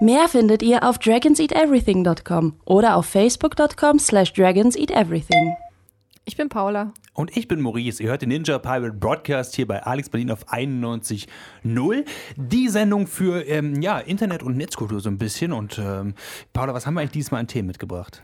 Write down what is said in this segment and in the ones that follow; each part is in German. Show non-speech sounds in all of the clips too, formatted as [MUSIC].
Mehr findet ihr auf dragonseateverything.com oder auf facebook.com slash dragonseateverything. Ich bin Paula. Und ich bin Maurice. Ihr hört den Ninja Pirate Broadcast hier bei Alex Berlin auf 91.0. Die Sendung für ähm, ja, Internet- und Netzkultur so ein bisschen. Und ähm, Paula, was haben wir eigentlich diesmal an Themen mitgebracht?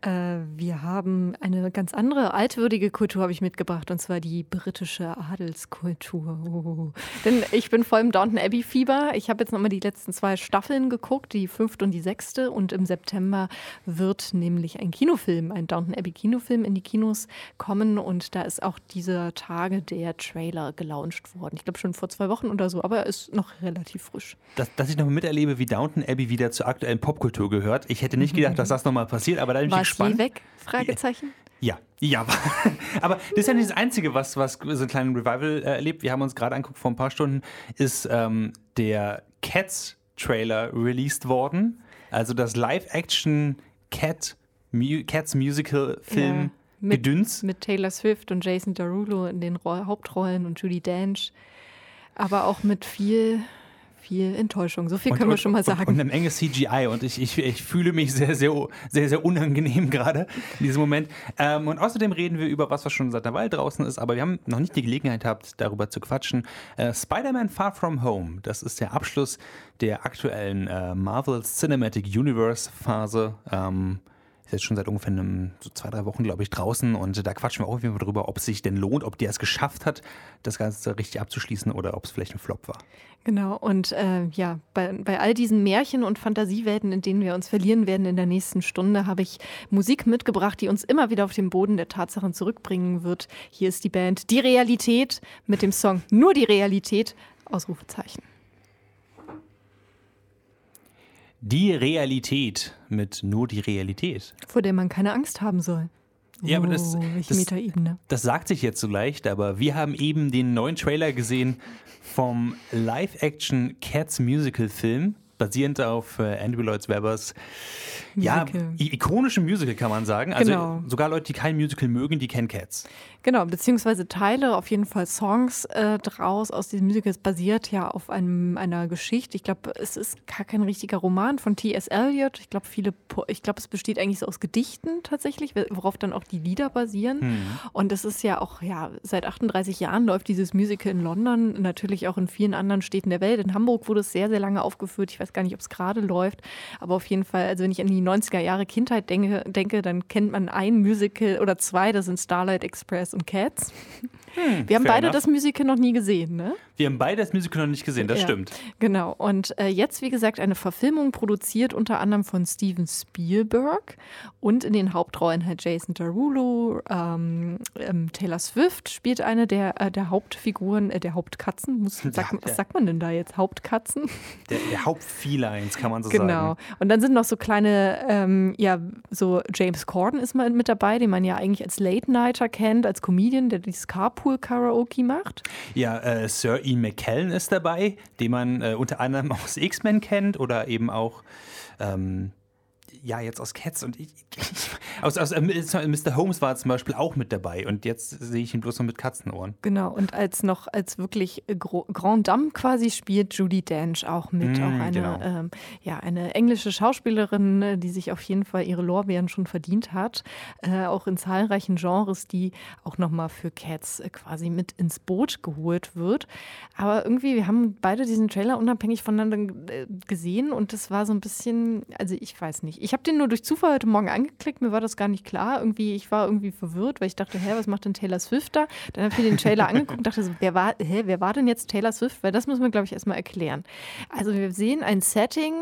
Äh, wir haben eine ganz andere altwürdige Kultur habe ich mitgebracht und zwar die britische Adelskultur. Oh. [LAUGHS] Denn ich bin voll im Downton Abbey Fieber. Ich habe jetzt nochmal die letzten zwei Staffeln geguckt, die fünfte und die sechste und im September wird nämlich ein Kinofilm, ein Downton Abbey Kinofilm in die Kinos kommen und da ist auch dieser Tage der Trailer gelauncht worden. Ich glaube schon vor zwei Wochen oder so, aber er ist noch relativ frisch. Dass, dass ich noch miterlebe, wie Downton Abbey wieder zur aktuellen Popkultur gehört. Ich hätte nicht gedacht, [LAUGHS] dass das nochmal passiert, aber da bin ich gespannt. Je weg? Fragezeichen. Ja, ja, [LAUGHS] aber das ist ja nicht das Einzige, was, was so ein kleinen Revival äh, erlebt. Wir haben uns gerade angeguckt, vor ein paar Stunden ist ähm, der Cats-Trailer released worden. Also das Live-Action Cat, Mu Cats Musical-Film Ja, mit- Gedüns. Mit Taylor Swift und Jason Derulo in den Ro Hauptrollen und Judy Dench. Aber auch mit viel, viel Enttäuschung. So viel können wir schon mal sagen. Und, und eine Menge CGI und ich, ich, ich fühle mich sehr, sehr, sehr, sehr unangenehm [LAUGHS] gerade in diesem Moment. Ähm, und außerdem reden wir über was, was schon seit einer Weile draußen ist, aber wir haben noch nicht die Gelegenheit gehabt, darüber zu quatschen. Äh, Spider-Man Far From Home, das ist der Abschluss der aktuellen äh, Marvel Cinematic Universe Phase. Ähm, ist jetzt schon seit ungefähr einem, so zwei, drei Wochen, glaube ich, draußen. Und da quatschen wir auch irgendwie drüber, ob es sich denn lohnt, ob der es geschafft hat, das Ganze richtig abzuschließen oder ob es vielleicht ein Flop war. Genau, und äh, ja, bei, bei all diesen Märchen und Fantasiewelten, in denen wir uns verlieren werden in der nächsten Stunde, habe ich Musik mitgebracht, die uns immer wieder auf den Boden der Tatsachen zurückbringen wird. Hier ist die Band Die Realität mit dem Song Nur die Realität, Ausrufezeichen. Die Realität mit nur die Realität. Vor der man keine Angst haben soll. Ja, aber das- oh, das- Metaebene. Das sagt sich jetzt so leicht, aber wir haben eben den neuen Trailer gesehen vom Live-Action Cats Musical-Film, basierend auf äh, Andrew Lloyd Webbers ja, Musical. i- ikonischen Musical, kann man sagen. Also Genau. sogar Leute, die kein Musical mögen, die kennen Cats. Genau, beziehungsweise Teile, auf jeden Fall Songs äh, draus aus diesem Musical. Es basiert ja auf einem, einer Geschichte. Ich glaube, es ist gar kein richtiger Roman von T.S. Eliot. Ich glaube, viele, Po- ich glaube, es besteht eigentlich so aus Gedichten tatsächlich, worauf dann auch die Lieder basieren. Hm. Und es ist ja auch, ja, seit 38 Jahren läuft dieses Musical in London, natürlich auch in vielen anderen Städten der Welt. In Hamburg wurde es sehr, sehr lange aufgeführt. Ich weiß gar nicht, ob es gerade läuft, aber auf jeden Fall, also wenn ich an die 90er Jahre Kindheit denke, denke, dann kennt man ein Musical oder zwei, das sind Starlight Express und Cats. [LAUGHS] Wir haben beide enough. das Musical noch nie gesehen, ne? Wir haben beide das Musical noch nicht gesehen, das Ja, stimmt. Genau. Und äh, jetzt, wie gesagt, eine Verfilmung produziert unter anderem von Steven Spielberg und in den Hauptrollen halt Jason Derulo, ähm, ähm, Taylor Swift spielt eine der, äh, der Hauptfiguren, äh, der Hauptkatzen. Muss, [LAUGHS] sag, Ja, was sagt man denn da jetzt? Hauptkatzen? Der, der Hauptfelines, kann man so Genau. sagen. Und dann sind noch so kleine, ähm, ja, so James Corden ist mal mit dabei, den man ja eigentlich als Late Nighter kennt, als Comedian, der dieses Carpool Karaoke macht. Ja, äh, Sir Ian McKellen ist dabei, den man äh, unter anderem [LAUGHS] aus X-Men kennt oder eben auch ähm, ja, jetzt aus Cats und ich, aus, aus äh, Mr. Holmes war zum Beispiel auch mit dabei und jetzt sehe ich ihn bloß noch mit Katzenohren. Genau, und als noch als wirklich Gro Grand Dame quasi spielt Judy Dench auch mit. Mm, auch eine, genau. ähm, ja, eine englische Schauspielerin, äh, die sich auf jeden Fall ihre Lorbeeren schon verdient hat. Äh, auch in zahlreichen Genres, die auch nochmal für Cats äh, quasi mit ins Boot geholt wird. Aber irgendwie, wir haben beide diesen Trailer unabhängig voneinander äh, gesehen und das war so ein bisschen, also ich weiß nicht. Ich habe den nur durch Zufall heute Morgen angeklickt, mir war das gar nicht klar. Irgendwie, ich war irgendwie verwirrt, weil ich dachte, hä, was macht denn Taylor Swift da? Dann habe ich mir den Trailer [LAUGHS] angeguckt und dachte so, wer war, hä, wer war denn jetzt Taylor Swift? Weil das müssen wir, glaube ich, erstmal erklären. Also wir sehen ein Setting,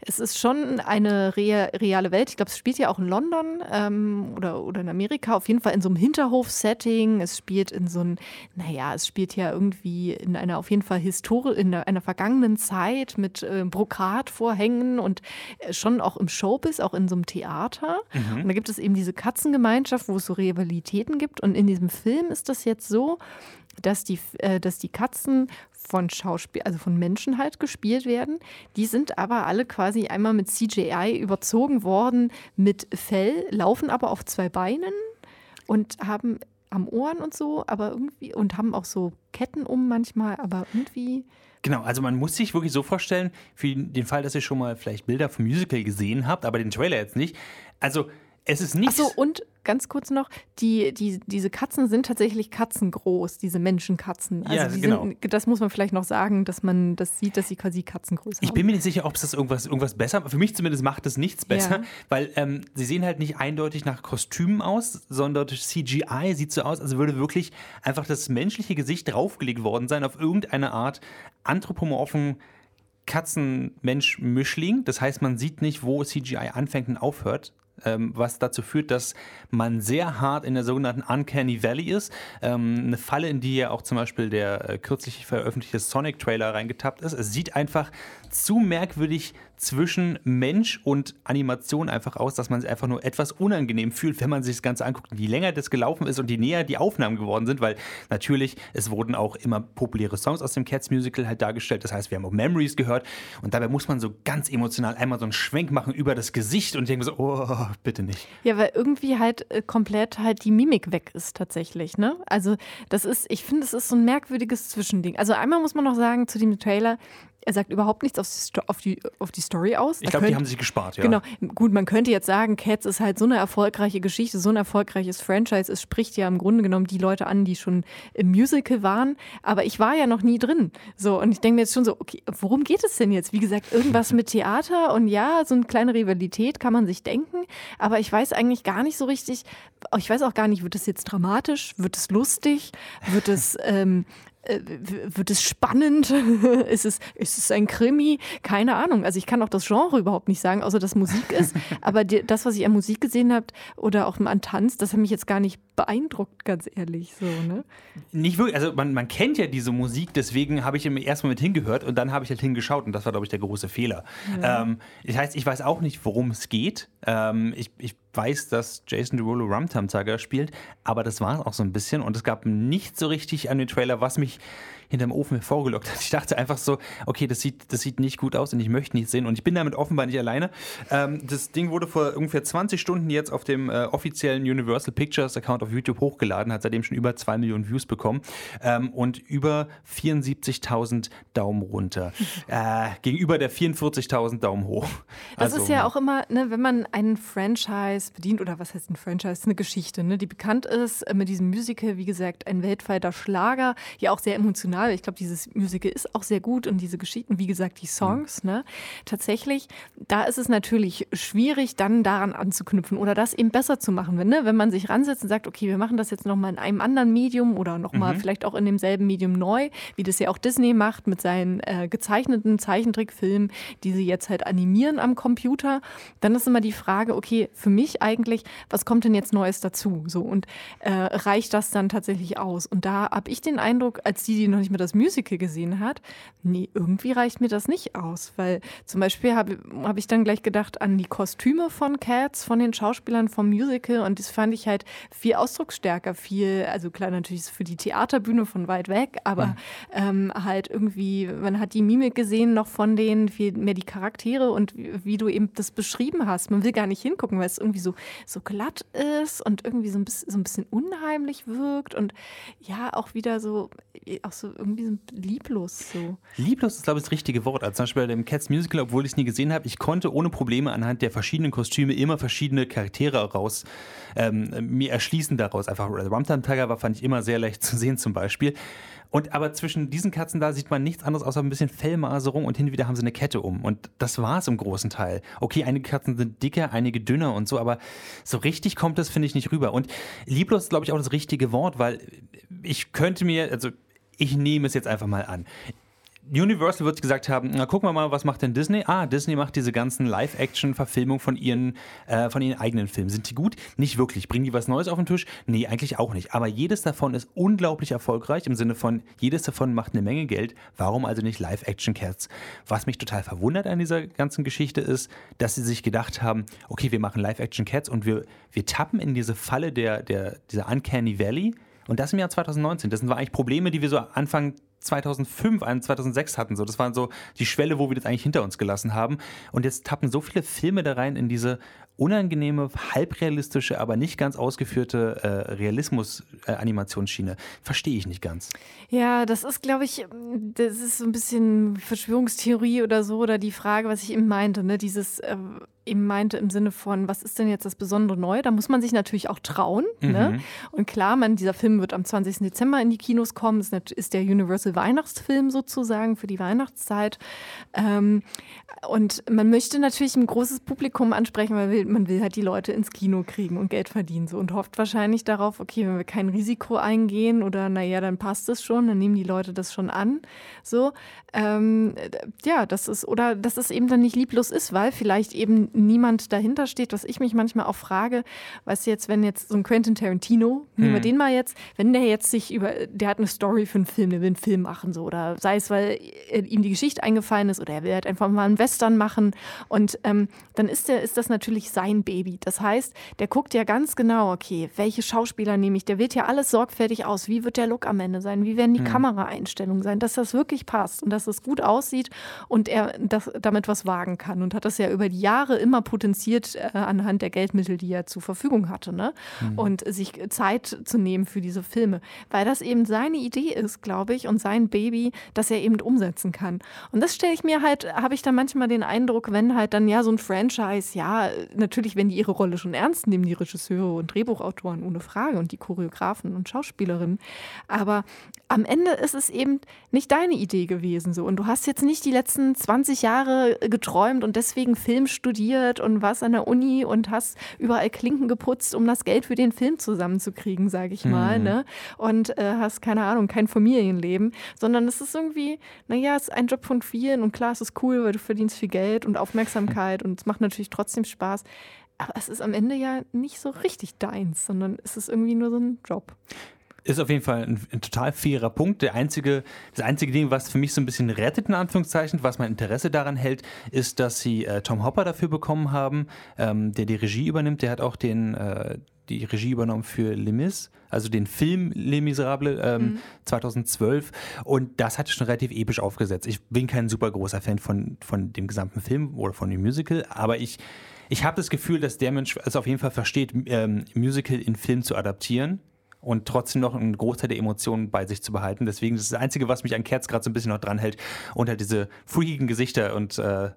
es ist schon eine rea reale Welt. Ich glaube, es spielt ja auch in London ähm, oder, oder in Amerika, auf jeden Fall in so einem Hinterhof-Setting. Es spielt in so einem, naja, es spielt ja irgendwie in einer auf jeden Fall Historie, in einer, einer vergangenen Zeit mit äh, Brokatvorhängen und äh, schon auch im Showbiz, auch in so einem Theater. Und da gibt es eben diese Katzengemeinschaft, wo es so Rivalitäten gibt. Und in diesem Film ist das jetzt so, dass die, äh, dass die Katzen von Schauspiel, also von Menschen halt gespielt werden. Die sind aber alle quasi einmal mit CGI überzogen worden mit Fell, laufen aber auf zwei Beinen und haben am Ohren und so, aber irgendwie und haben auch so Ketten um manchmal, aber irgendwie Genau, also man muss sich wirklich so vorstellen, für den Fall, dass ihr schon mal vielleicht Bilder vom Musical gesehen habt, aber den Trailer jetzt nicht. Also es ist nichts. Achso, und ganz kurz noch, die, die, diese Katzen sind tatsächlich katzengroß, diese Menschenkatzen. Also Ja, genau. sind, das muss man vielleicht noch sagen, dass man das sieht, dass sie quasi Katzengröße Ich haben. bin mir nicht sicher, ob es das irgendwas, irgendwas besser, für mich zumindest macht es nichts besser, Ja. weil ähm, sie sehen halt nicht eindeutig nach Kostümen aus, sondern durch CGI sieht so aus, als würde wirklich einfach das menschliche Gesicht draufgelegt worden sein auf irgendeine Art anthropomorphen Katzen-Mensch-Mischling. Das heißt, man sieht nicht, wo CGI anfängt und aufhört. Ähm, was dazu führt, dass man sehr hart in der sogenannten Uncanny Valley ist. Ähm, eine Falle, in die ja auch zum Beispiel der äh, kürzlich veröffentlichte Sonic-Trailer reingetappt ist. Es sieht einfach zu merkwürdig zwischen Mensch und Animation einfach aus, dass man sich einfach nur etwas unangenehm fühlt, wenn man sich das Ganze anguckt. Je länger das gelaufen ist und je näher die Aufnahmen geworden sind, weil natürlich, es wurden auch immer populäre Songs aus dem Cats Musical halt dargestellt. Das heißt, wir haben auch Memories gehört und dabei muss man so ganz emotional einmal so einen Schwenk machen über das Gesicht und denken so, oh, bitte nicht. Ja, weil irgendwie halt äh, komplett halt die Mimik weg ist tatsächlich, ne? Also das ist, ich finde, es ist so ein merkwürdiges Zwischending. Also einmal muss man noch sagen zu dem Trailer, er sagt überhaupt nichts auf die, Sto- auf die, auf die Story aus. Ich glaube, die haben sich gespart, ja. Genau, gut, man könnte jetzt sagen, Cats ist halt so eine erfolgreiche Geschichte, so ein erfolgreiches Franchise. Es spricht ja im Grunde genommen die Leute an, die schon im Musical waren. Aber ich war ja noch nie drin. So, und ich denke mir jetzt schon so, okay, worum geht es denn jetzt? Wie gesagt, irgendwas mit Theater und ja, so eine kleine Rivalität kann man sich denken. Aber ich weiß eigentlich gar nicht so richtig, ich weiß auch gar nicht, wird es jetzt dramatisch? Wird es lustig? Wird es, ähm, äh, wird es spannend? [LAUGHS] ist, es, ist es ein Krimi? Keine Ahnung. Also ich kann auch das Genre überhaupt nicht sagen, außer dass Musik ist. [LAUGHS] Aber die, das, was ich an Musik gesehen habe oder auch an Tanz, das hat mich jetzt gar nicht beeindruckt, ganz ehrlich. So, ne? Nicht wirklich, also man, man kennt ja diese Musik, deswegen habe ich im ersten Moment hingehört und dann habe ich halt hingeschaut und das war, glaube ich, der große Fehler. Ähm, das heißt, ich weiß auch nicht, worum es geht. Ähm, ich, ich weiß, dass Jason Derulo Rumtum Saga spielt, aber das war es auch so ein bisschen und es gab nicht so richtig an den Trailer, was mich hinterm Ofen hervorgelockt hat. Ich dachte einfach so, okay, das sieht, das sieht nicht gut aus und ich möchte nicht sehen und ich bin damit offenbar nicht alleine. Ähm, das Ding wurde vor ungefähr 20 Stunden jetzt auf dem äh, offiziellen Universal Pictures Account auf YouTube hochgeladen, hat seitdem schon über 2 Millionen Views bekommen ähm, und über 74.000 Daumen runter. [LAUGHS] äh, gegenüber der 44.000 Daumen hoch. Das Also, ist ja auch immer, ne, wenn man einen Franchise bedient, oder was heißt ein Franchise? Eine Geschichte, ne, die bekannt ist äh, mit diesem Musical, wie gesagt, ein weltweiter Schlager, ja auch sehr emotional. Ich glaube, dieses Musical ist auch sehr gut und diese Geschichten, wie gesagt, die Songs, ne, tatsächlich, da ist es natürlich schwierig, dann daran anzuknüpfen oder das eben besser zu machen. Wenn, ne, wenn man sich ransetzt und sagt, okay, wir machen das jetzt nochmal in einem anderen Medium oder nochmal vielleicht auch in demselben Medium neu, wie das ja auch Disney macht mit seinen äh, gezeichneten Zeichentrickfilmen, die sie jetzt halt animieren am Computer, dann ist immer die Frage, okay, für mich eigentlich, was kommt denn jetzt Neues dazu? So und äh, reicht das dann tatsächlich aus? Und da habe ich den Eindruck, als die, die noch nicht mal das Musical gesehen hat, nee, irgendwie reicht mir das nicht aus, weil zum Beispiel habe hab ich dann gleich gedacht an die Kostüme von Cats, von den Schauspielern vom Musical und das fand ich halt viel ausdrucksstärker, viel, also klar natürlich für die Theaterbühne von weit weg, aber ähm, halt irgendwie, man hat die Mimik gesehen noch von denen, viel mehr die Charaktere und wie, wie du eben das beschrieben hast. Man will gar nicht hingucken, weil es irgendwie so, so glatt ist und irgendwie so ein, bisschen, so ein bisschen unheimlich wirkt und ja, auch wieder so, auch so irgendwie so lieblos so. Lieblos ist, glaube ich, das richtige Wort. Also zum Beispiel bei dem Cats Musical, obwohl ich es nie gesehen habe, ich konnte ohne Probleme anhand der verschiedenen Kostüme immer verschiedene Charaktere raus ähm, mir erschließen daraus. Einfach Rumtime Tiger war, fand ich immer sehr leicht zu sehen zum Beispiel. Und aber zwischen diesen Katzen da sieht man nichts anderes außer ein bisschen Fellmaserung und hin und wieder haben sie eine Kette um. Und das war es im großen Teil. Okay, einige Katzen sind dicker, einige dünner und so, aber so richtig kommt das, finde ich, nicht rüber. Und lieblos ist, glaube ich, auch das richtige Wort, weil ich könnte mir, also ich nehme es jetzt einfach mal an. Universal wird gesagt haben, na gucken wir mal, was macht denn Disney? Ah, Disney macht diese ganzen Live-Action-Verfilmungen von ihren, äh, von ihren eigenen Filmen. Sind die gut? Nicht wirklich. Bringen die was Neues auf den Tisch? Nee, eigentlich auch nicht. Aber jedes davon ist unglaublich erfolgreich im Sinne von, jedes davon macht eine Menge Geld. Warum also nicht Live-Action-Cats? Was mich total verwundert an dieser ganzen Geschichte ist, dass sie sich gedacht haben, okay, wir machen Live-Action-Cats und wir, wir tappen in diese Falle der, der, dieser Uncanny Valley. Und das im Jahr 2019. Das waren eigentlich Probleme, die wir so Anfang 2005, 2006 hatten. So, das waren so die Schwelle, wo wir das eigentlich hinter uns gelassen haben. Und jetzt tappen so viele Filme da rein in diese unangenehme, halbrealistische, aber nicht ganz ausgeführte äh, Realismus-Animationsschiene. Verstehe ich nicht ganz. Ja, das ist, glaube ich, das ist so ein bisschen Verschwörungstheorie oder so, oder die Frage, was ich eben meinte, ne? Dieses äh, eben meinte im Sinne von, was ist denn jetzt das besondere Neue? Da muss man sich natürlich auch trauen. Ne? Mhm. Ne? Und klar, man, dieser Film wird am 20. Dezember in die Kinos kommen. Das ist der Universal Weihnachtsfilm sozusagen für die Weihnachtszeit. Ähm, und man möchte natürlich ein großes Publikum ansprechen, weil man will halt die Leute ins Kino kriegen und Geld verdienen so und hofft wahrscheinlich darauf, okay, wenn wir kein Risiko eingehen oder naja, dann passt es schon, dann nehmen die Leute das schon an. So, ähm, ja, das ist, oder dass es eben dann nicht lieblos ist, weil vielleicht eben niemand dahinter steht, was ich mich manchmal auch frage, weißt du jetzt, wenn jetzt so ein Quentin Tarantino, nehmen wir hm. den mal jetzt, wenn der jetzt sich über, der hat eine Story für einen Film, der will einen Film machen, so, oder sei es, weil ihm die Geschichte eingefallen ist, oder er will halt einfach mal einen Western machen und ähm, dann ist, der, ist das natürlich sein Baby. Das heißt, der guckt ja ganz genau, okay, welche Schauspieler nehme ich, der wählt ja alles sorgfältig aus, wie wird der Look am Ende sein, wie werden die hm. Kameraeinstellungen sein, dass das wirklich passt und dass es gut aussieht und er das, damit was wagen kann und hat das ja über die Jahre immer potenziert äh, anhand der Geldmittel, die er zur Verfügung hatte. Ne? Mhm. Und sich Zeit zu nehmen für diese Filme. Weil das eben seine Idee ist, glaube ich, und sein Baby, das er eben umsetzen kann. Und das stelle ich mir halt, habe ich dann manchmal den Eindruck, wenn halt dann ja so ein Franchise, ja, natürlich, wenn die ihre Rolle schon ernst nehmen, die Regisseure und Drehbuchautoren, ohne Frage, und die Choreografen und Schauspielerinnen. Aber am Ende ist es eben nicht deine Idee gewesen so. Und du hast jetzt nicht die letzten 20 Jahre geträumt und deswegen Film studiert und warst an der Uni und hast überall Klinken geputzt, um das Geld für den Film zusammenzukriegen, sage ich mal. Mhm. Ne? Und äh, hast, keine Ahnung, kein Familienleben, sondern es ist irgendwie, naja, es ist ein Job von vielen und klar, es ist cool, weil du verdienst viel Geld und Aufmerksamkeit und es macht natürlich trotzdem Spaß. Aber es ist am Ende ja nicht so richtig deins, sondern es ist irgendwie nur so ein Job ist auf jeden Fall ein, ein, total fairer Punkt. Der einzige, das einzige Ding, was für mich so ein bisschen rettet, in Anführungszeichen, was mein Interesse daran hält, ist, dass sie äh, Tom Hopper dafür bekommen haben, ähm, der die Regie übernimmt. Der hat auch den, äh, die Regie übernommen für Les Mis, also den Film Les Miserables ähm, mhm. 2012. Und das hat schon relativ episch aufgesetzt. Ich bin kein super großer Fan von, von dem gesamten Film oder von dem Musical, aber ich, ich habe das Gefühl, dass der Mensch es auf jeden Fall versteht, ähm, Musical in Film zu adaptieren und trotzdem noch einen Großteil der Emotionen bei sich zu behalten. Deswegen ist das Einzige, was mich an Kerz gerade so ein bisschen noch dran hält, unter diese freakigen Gesichter und äh,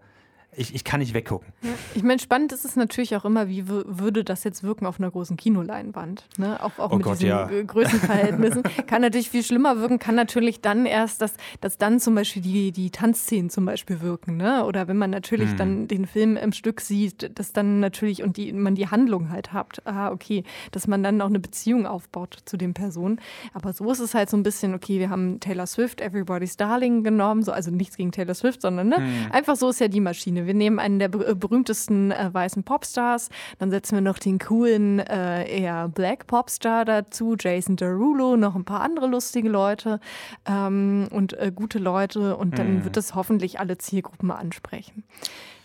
ich, ich kann nicht weggucken. Ja. Ich meine, spannend ist es natürlich auch immer, wie würde das jetzt wirken auf einer großen Kinoleinwand. Ne? Auch, auch oh mit Gott, diesen ja. Größenverhältnissen. [LAUGHS] kann natürlich viel schlimmer wirken, kann natürlich dann erst, dass, dass dann zum Beispiel die, die Tanzszenen zum Beispiel wirken. Ne? Oder wenn man natürlich hm. dann den Film im Stück sieht, dass dann natürlich und die, man die Handlung halt hat. Ah, okay, dass man dann auch eine Beziehung aufbaut zu den Personen. Aber so ist es halt so ein bisschen, okay, wir haben Taylor Swift, Everybody's Darling genommen, so, also nichts gegen Taylor Swift, sondern ne? Hm. einfach so ist ja die Maschine. Wir nehmen einen der äh, berühmtesten äh, weißen Popstars, dann setzen wir noch den coolen äh, eher Black Popstar dazu, Jason Derulo, noch ein paar andere lustige Leute ähm, und äh, gute Leute und dann mhm. wird das hoffentlich alle Zielgruppen ansprechen.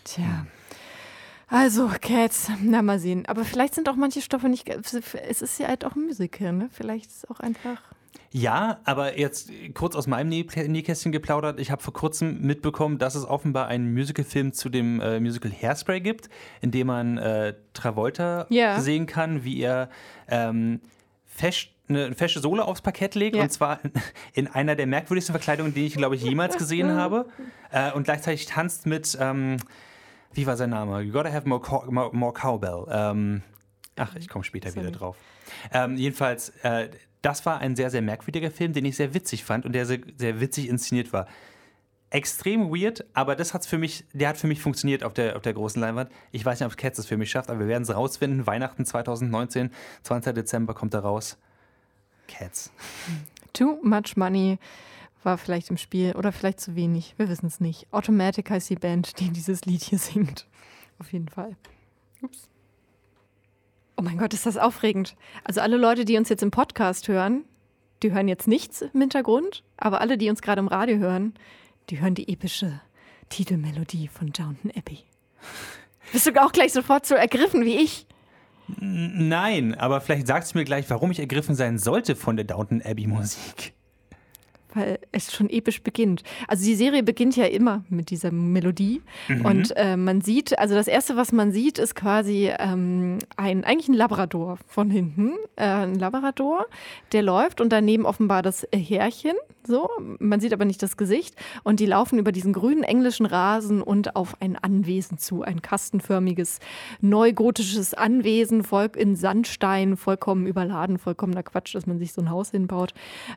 Tja. Also, Cats, na mal sehen. Aber vielleicht sind auch manche Stoffe nicht. Es ist ja halt auch ein Musical, ne? Vielleicht ist es auch einfach. Ja, aber jetzt kurz aus meinem Nähkästchen geplaudert. Ich habe vor kurzem mitbekommen, dass es offenbar einen Musicalfilm zu dem äh, Musical Hairspray gibt, in dem man äh, Travolta yeah. sehen kann, wie er ähm, fest eine fesche Sohle aufs Parkett legt ja. und zwar [LAUGHS] in einer der merkwürdigsten Verkleidungen, die ich, glaube ich, jemals gesehen [LAUGHS] habe. Äh, und gleichzeitig tanzt mit, ähm, wie war sein Name? You gotta have more, more, more cowbell. Ähm, ach, ich komme später Sorry. wieder drauf. Ähm, jedenfalls, äh, das war ein sehr, sehr merkwürdiger Film, den ich sehr witzig fand und der sehr, sehr witzig inszeniert war. Extrem weird, aber das hat's für mich, der hat für mich funktioniert auf der, auf der großen Leinwand. Ich weiß nicht, ob Cats es für mich schafft, aber wir werden es rausfinden. Weihnachten 2019, 20. Dezember kommt er raus. Cats. [LAUGHS] Too much money war vielleicht im Spiel oder vielleicht zu wenig. Wir wissen es nicht. Automatic heißt die Band, die dieses Lied hier singt. Auf jeden Fall. Ups. Oh mein Gott, ist das aufregend. Also alle Leute, die uns jetzt im Podcast hören, die hören jetzt nichts im Hintergrund, aber alle, die uns gerade im Radio hören, die hören die epische Titelmelodie von Downton Abbey. Bist du auch gleich sofort so ergriffen wie ich? Nein, aber vielleicht sagst du mir gleich, warum ich ergriffen sein sollte von der Downton Abbey Musik. Weil es schon episch beginnt. Also die Serie beginnt ja immer mit dieser Melodie mhm. und äh, man sieht, also das erste, was man sieht, ist quasi ähm, ein eigentlich ein Labrador von hinten, äh, ein Labrador, der läuft und daneben offenbar das Härchen. So, man sieht aber nicht das Gesicht und die laufen über diesen grünen englischen Rasen und auf ein Anwesen zu, ein kastenförmiges neugotisches Anwesen, Volk in Sandstein, vollkommen überladen, vollkommener Quatsch, dass man sich so ein Haus hinbaut.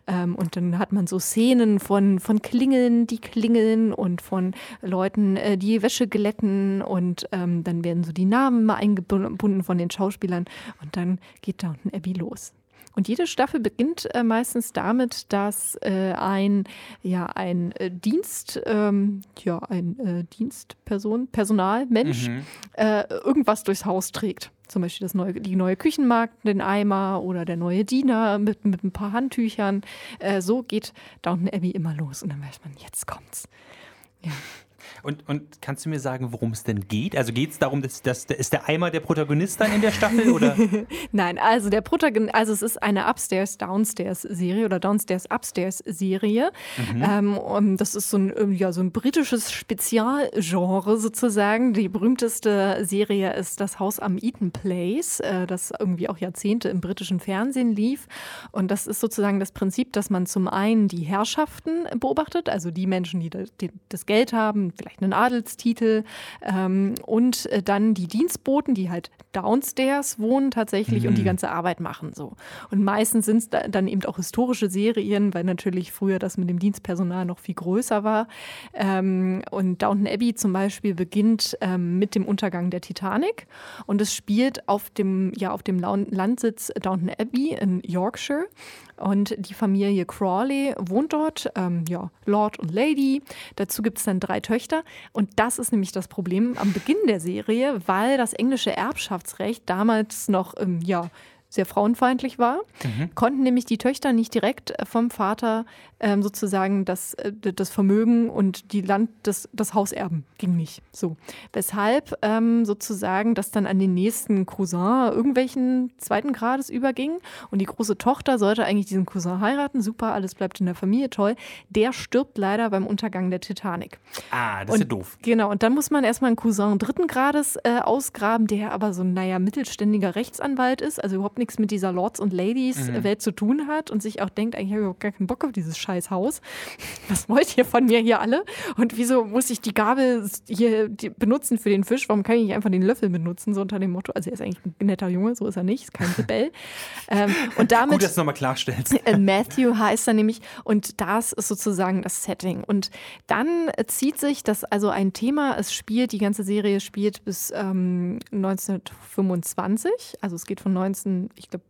Ähm, und dann hat man so Szenen von, von Klingeln, die klingeln und von Leuten, äh, die Wäsche glätten und ähm, dann werden so die Namen mal eingebunden von den Schauspielern und dann geht Downton Abbey los. Und jede Staffel beginnt äh, meistens damit, dass äh, ein, ja, ein äh, Dienst, ähm, ja, ein äh, Dienstperson, Personal, Mensch, mhm. Äh, irgendwas durchs Haus trägt. Zum Beispiel das neue, die neue Küchenmarkt, den Eimer oder der neue Diener mit, mit ein paar Handtüchern. Äh, so geht Downton Abbey immer los. Und dann weiß man, jetzt kommt's. Ja. Und, und kannst du mir sagen, worum es denn geht? Also geht es darum, dass, dass ist der Eimer der Protagonist dann in der Staffel? Oder? [LAUGHS] Nein, also der Protagonist, also es ist eine Upstairs-Downstairs-Serie oder Downstairs-Upstairs-Serie. Mhm. Ähm, das ist so ein, ja, so ein britisches Spezialgenre sozusagen. Die berühmteste Serie ist Das Haus am Eaton Place, äh, das irgendwie auch Jahrzehnte im britischen Fernsehen lief. Und das ist sozusagen das Prinzip, dass man zum einen die Herrschaften beobachtet, also die Menschen, die das Geld haben, vielleicht einen Adelstitel ähm, und äh, dann die Dienstboten, die halt downstairs wohnen tatsächlich mhm. und die mhm. ganze Arbeit machen so. Und meistens sind es da, dann eben auch historische Serien, weil natürlich früher das mit dem Dienstpersonal noch viel größer war. Ähm, und Downton Abbey zum Beispiel beginnt ähm, mit dem Untergang der Titanic und es spielt auf dem, ja, auf dem Landsitz Downton Abbey in Yorkshire. Und die Familie Crawley wohnt dort, ähm, ja, Lord und Lady. Dazu gibt es dann drei Töchter. Und das ist nämlich das Problem am Beginn der Serie, weil das englische Erbschaftsrecht damals noch, ähm, ja, sehr frauenfeindlich war, mhm. konnten nämlich die Töchter nicht direkt äh, vom Vater ähm, sozusagen das, äh, das Vermögen und die Land, das, das Haus erben. Ging nicht. So. Weshalb ähm, sozusagen das dann an den nächsten Cousin irgendwelchen zweiten Grades überging und die große Tochter sollte eigentlich diesen Cousin heiraten. Super, alles bleibt in der Familie, toll. Der stirbt leider beim Untergang der Titanic. Ah, das und, ist ja doof. Genau, und dann muss man erstmal einen Cousin dritten Grades äh, ausgraben, der aber so ein, naja, mittelständiger Rechtsanwalt ist, also überhaupt nicht nichts mit dieser Lords- und Ladies-Welt mhm. zu tun hat und sich auch denkt, eigentlich habe ich überhaupt gar keinen Bock auf dieses scheiß Haus. [LAUGHS] Was wollt ihr von mir hier alle? Und wieso muss ich die Gabel hier benutzen für den Fisch? Warum kann ich nicht einfach den Löffel benutzen? So unter dem Motto, also er ist eigentlich ein netter Junge, so ist er nicht, ist kein [LAUGHS] Rebell. ähm, und damit, Gut, dass du nochmal klarstellst. [LAUGHS] Äh, Matthew heißt er nämlich und das ist sozusagen das Setting. Und dann zieht sich das also ein Thema, es spielt, die ganze Serie spielt bis ähm, 1925, also es geht von 19, ich glaube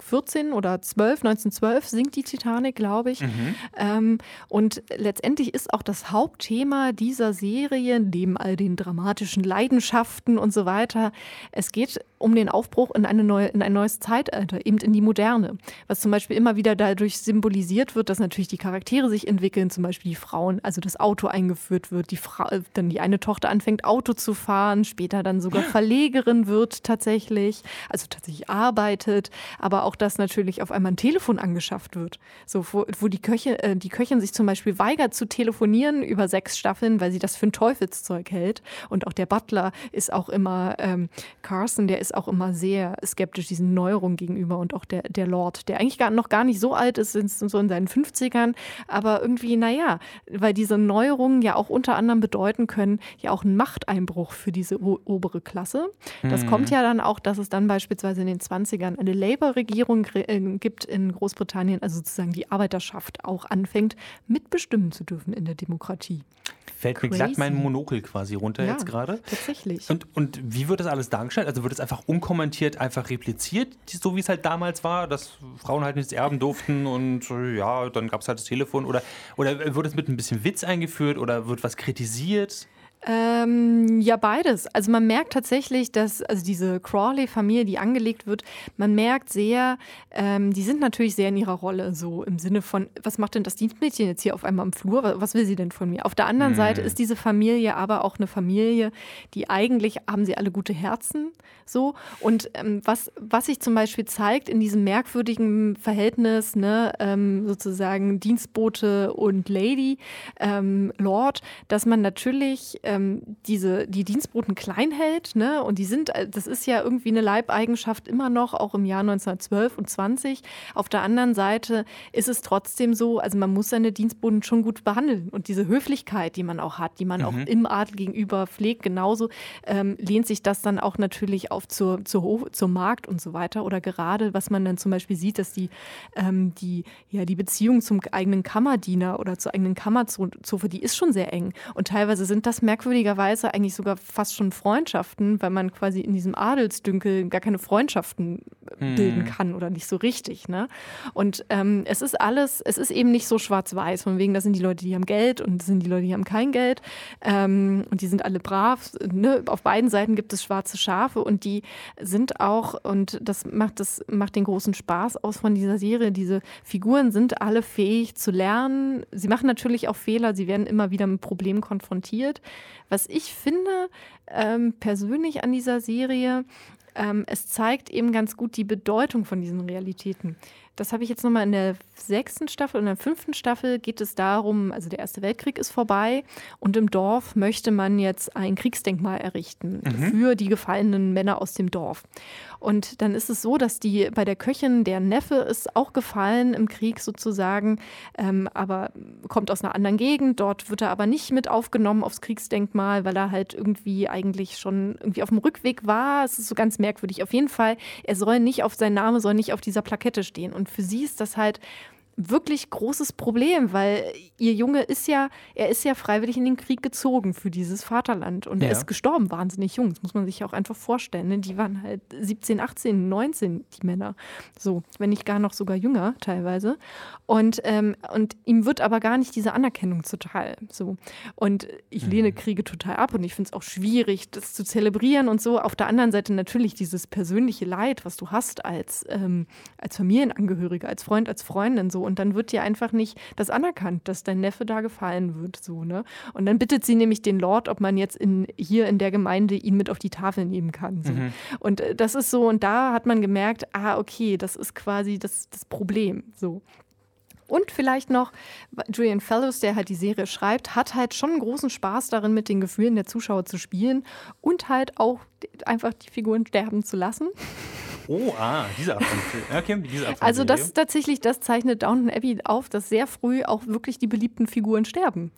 14 oder 12, 1912 sinkt die Titanic, glaube ich. Mhm. Ähm, und letztendlich ist auch das Hauptthema dieser Serie, neben all den dramatischen Leidenschaften und so weiter, es geht um den Aufbruch in, eine neue, in ein neues Zeitalter, eben in die Moderne. Was zum Beispiel immer wieder dadurch symbolisiert wird, dass natürlich die Charaktere sich entwickeln, zum Beispiel die Frauen, also das Auto eingeführt wird, die Frau, dann die eine Tochter anfängt Auto zu fahren, später dann sogar [GASPS] Verlegerin wird tatsächlich, also tatsächlich arbeitet, aber auch, dass natürlich auf einmal ein Telefon angeschafft wird, so wo, wo die, Köche, äh, die Köchin sich zum Beispiel weigert zu telefonieren über sechs Staffeln, weil sie das für ein Teufelszeug hält und auch der Butler ist auch immer ähm, Carson, der ist auch immer sehr skeptisch diesen Neuerungen gegenüber und auch der, der Lord, der eigentlich gar, noch gar nicht so alt ist, sind so in seinen 50ern, aber irgendwie, naja, weil diese Neuerungen ja auch unter anderem bedeuten können, ja auch einen Machteinbruch für diese obere Klasse. Das mhm. kommt ja dann auch, dass es dann beispielsweise in den 20ern eine Labour-Regierung äh, gibt in Großbritannien, also sozusagen die Arbeiterschaft auch anfängt, mitbestimmen zu dürfen in der Demokratie. Fällt mir glatt mein Monokel quasi runter ja, jetzt gerade. Tatsächlich. Und, und wie wird das alles dargestellt? Also wird es einfach unkommentiert einfach repliziert, so wie es halt damals war, dass Frauen halt nichts erben durften und äh, ja, dann gab es halt das Telefon oder, oder wird es mit ein bisschen Witz eingeführt oder wird was kritisiert? Ähm, ja, beides. Also man merkt tatsächlich, dass also diese Crawley-Familie, die angelegt wird, man merkt sehr, ähm, die sind natürlich sehr in ihrer Rolle, so im Sinne von, was macht denn das Dienstmädchen jetzt hier auf einmal am Flur? Was will sie denn von mir? Auf der anderen mhm. Seite ist diese Familie aber auch eine Familie, die eigentlich haben sie alle gute Herzen, so. Und ähm, was, was sich zum Beispiel zeigt in diesem merkwürdigen Verhältnis, ne, ähm, sozusagen Dienstbote und Lady, ähm, Lord, dass man natürlich ähm, diese, die Dienstboten klein hält. Ne? Und die sind, äh, das ist ja irgendwie eine Leibeigenschaft immer noch, auch im Jahr 1912 und 20. Auf der anderen Seite ist es trotzdem so, also man muss seine Dienstboten schon gut behandeln. Und diese Höflichkeit, die man auch hat, die man mhm. auch im Adel gegenüber pflegt, genauso ähm, lehnt sich das dann auch natürlich auf zur, zur, zur Markt und so weiter. Oder gerade, was man dann zum Beispiel sieht, dass die, ähm, die, ja, die Beziehung zum eigenen Kammerdiener oder zur eigenen Kammerzofe, die ist schon sehr eng. Und teilweise sind das Merkmale, merkwürdigerweise eigentlich sogar fast schon Freundschaften, weil man quasi in diesem Adelsdünkel gar keine Freundschaften hm. bilden kann oder nicht so richtig. Ne? Und ähm, es ist alles, es ist eben nicht so schwarz-weiß, von wegen, das sind die Leute, die haben Geld und das sind die Leute, die haben kein Geld ähm, und die sind alle brav. Ne? Auf beiden Seiten gibt es schwarze Schafe und die sind auch, und das macht, das macht den großen Spaß aus von dieser Serie, diese Figuren sind alle fähig zu lernen. Sie machen natürlich auch Fehler, sie werden immer wieder mit Problemen konfrontiert. Was ich finde ähm, persönlich an dieser Serie, ähm, es zeigt eben ganz gut die Bedeutung von diesen Realitäten. Das habe ich jetzt nochmal in der sechsten Staffel und in der fünften Staffel geht es darum, also der Erste Weltkrieg ist vorbei und im Dorf möchte man jetzt ein Kriegsdenkmal errichten mhm. für die gefallenen Männer aus dem Dorf. Und dann ist es so, dass die bei der Köchin, der Neffe ist auch gefallen im Krieg sozusagen, ähm, aber kommt aus einer anderen Gegend. Dort wird er aber nicht mit aufgenommen aufs Kriegsdenkmal, weil er halt irgendwie eigentlich schon irgendwie auf dem Rückweg war. Es ist so ganz merkwürdig. Auf jeden Fall, er soll nicht auf sein Name soll nicht auf dieser Plakette stehen. Und für sie ist das halt wirklich großes Problem, weil ihr Junge ist ja, er ist ja freiwillig in den Krieg gezogen für dieses Vaterland und ja. er ist gestorben, wahnsinnig jung. Das muss man sich auch einfach vorstellen. Ne? Die waren halt 17, 18, 19, die Männer. So, wenn nicht gar noch sogar jünger teilweise. Und, ähm, und ihm wird aber gar nicht diese Anerkennung zuteil. So. Und ich mhm. lehne Kriege total ab und ich finde es auch schwierig, das zu zelebrieren und so. Auf der anderen Seite natürlich dieses persönliche Leid, was du hast als, ähm, als Familienangehöriger, als Freund, als Freundin so und dann wird dir einfach nicht das anerkannt, dass dein Neffe da gefallen wird. So, ne? Und dann bittet sie nämlich den Lord, ob man jetzt in, hier in der Gemeinde ihn mit auf die Tafel nehmen kann. So. Mhm. Und äh, das ist so, und da hat man gemerkt, ah, okay, das ist quasi das, das Problem. So. Und vielleicht noch, Julian Fellows, der halt die Serie schreibt, hat halt schon einen großen Spaß darin, mit den Gefühlen der Zuschauer zu spielen und halt auch einfach die Figuren sterben zu lassen. Oh, ah, diese Art von okay, diese Art Also das tatsächlich, das zeichnet Downton Abbey auf, dass sehr früh auch wirklich die beliebten Figuren sterben.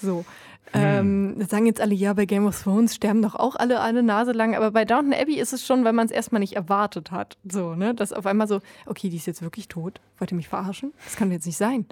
So. Hm. Ähm, sagen jetzt alle, ja, bei Game of Thrones sterben doch auch alle eine Nase lang, aber bei Downton Abbey ist es schon, weil man es erstmal nicht erwartet hat. So, ne? Dass auf einmal so, okay, die ist jetzt wirklich tot. Wollt ihr mich verarschen? Das kann jetzt nicht sein.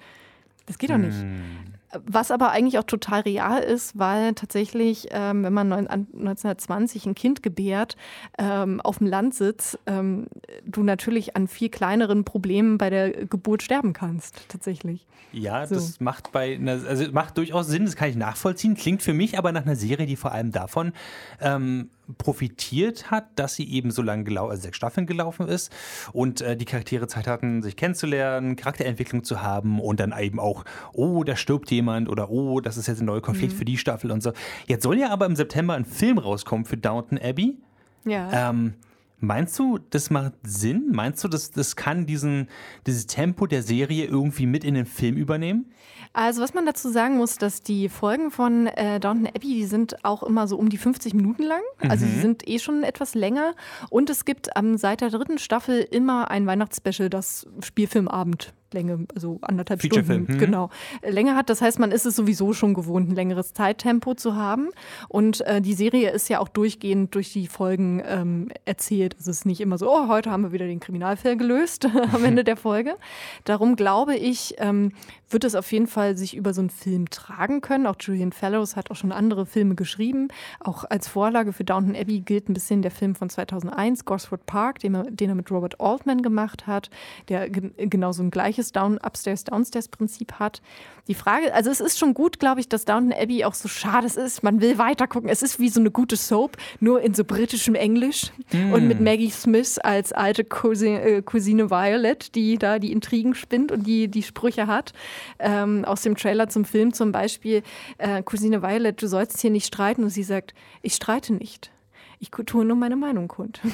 Das geht doch nicht. Hm. Was aber eigentlich auch total real ist, weil tatsächlich, ähm, wenn man 1920 ein Kind gebärt, ähm, auf dem Land sitzt, ähm, du natürlich an viel kleineren Problemen bei der Geburt sterben kannst, tatsächlich. Ja, so. das macht bei einer, also macht durchaus Sinn, das kann ich nachvollziehen. Klingt für mich aber nach einer Serie, die vor allem davon ähm, profitiert hat, dass sie eben so lange gelaufen, also sechs Staffeln gelaufen ist und äh, die Charaktere Zeit hatten, sich kennenzulernen, Charakterentwicklung zu haben und dann eben auch, oh, da stirbt jemand oder oh, das ist jetzt ein neuer Konflikt mhm. für die Staffel und so. Jetzt soll ja aber im September ein Film rauskommen für Downton Abbey. Ja. Ähm, Meinst du, das macht Sinn? Meinst du, das, das kann diesen, dieses Tempo der Serie irgendwie mit in den Film übernehmen? Also was man dazu sagen muss, dass die Folgen von äh, Downton Abbey, die sind auch immer so um die 50 Minuten lang. Also mhm. sie sind eh schon etwas länger. Und es gibt ähm, seit der dritten Staffel immer ein Weihnachtsspecial, das Spielfilmabend Länge, also anderthalb Stunden, hm. genau, länger hat. Das heißt, man ist es sowieso schon gewohnt, ein längeres Zeittempo zu haben. Und äh, die Serie ist ja auch durchgehend durch die Folgen ähm, erzählt. Es ist nicht immer so, oh, heute haben wir wieder den Kriminalfall gelöst [LAUGHS] am Ende der Folge. Darum glaube ich, ähm, wird es auf jeden Fall sich über so einen Film tragen können. Auch Julian Fellows hat auch schon andere Filme geschrieben. Auch als Vorlage für Downton Abbey gilt ein bisschen der Film von 2001, Gosford Park, den er, den er mit Robert Altman gemacht hat, der genauso ein gleiches gleiches Down, Upstairs, Downstairs-Prinzip hat. Die Frage, also es ist schon gut, glaube ich, dass Downton Abbey auch so schade ist. Man will weiter gucken. Es ist wie so eine gute Soap, nur in so britischem Englisch mm. und mit Maggie Smith als alte Cousine, äh, Cousine Violet, die da die Intrigen spinnt und die die Sprüche hat. Ähm, aus dem Trailer zum Film zum Beispiel, äh, Cousine Violet, du sollst hier nicht streiten. Und sie sagt, ich streite nicht ich tue nur meine Meinung kund. [LAUGHS]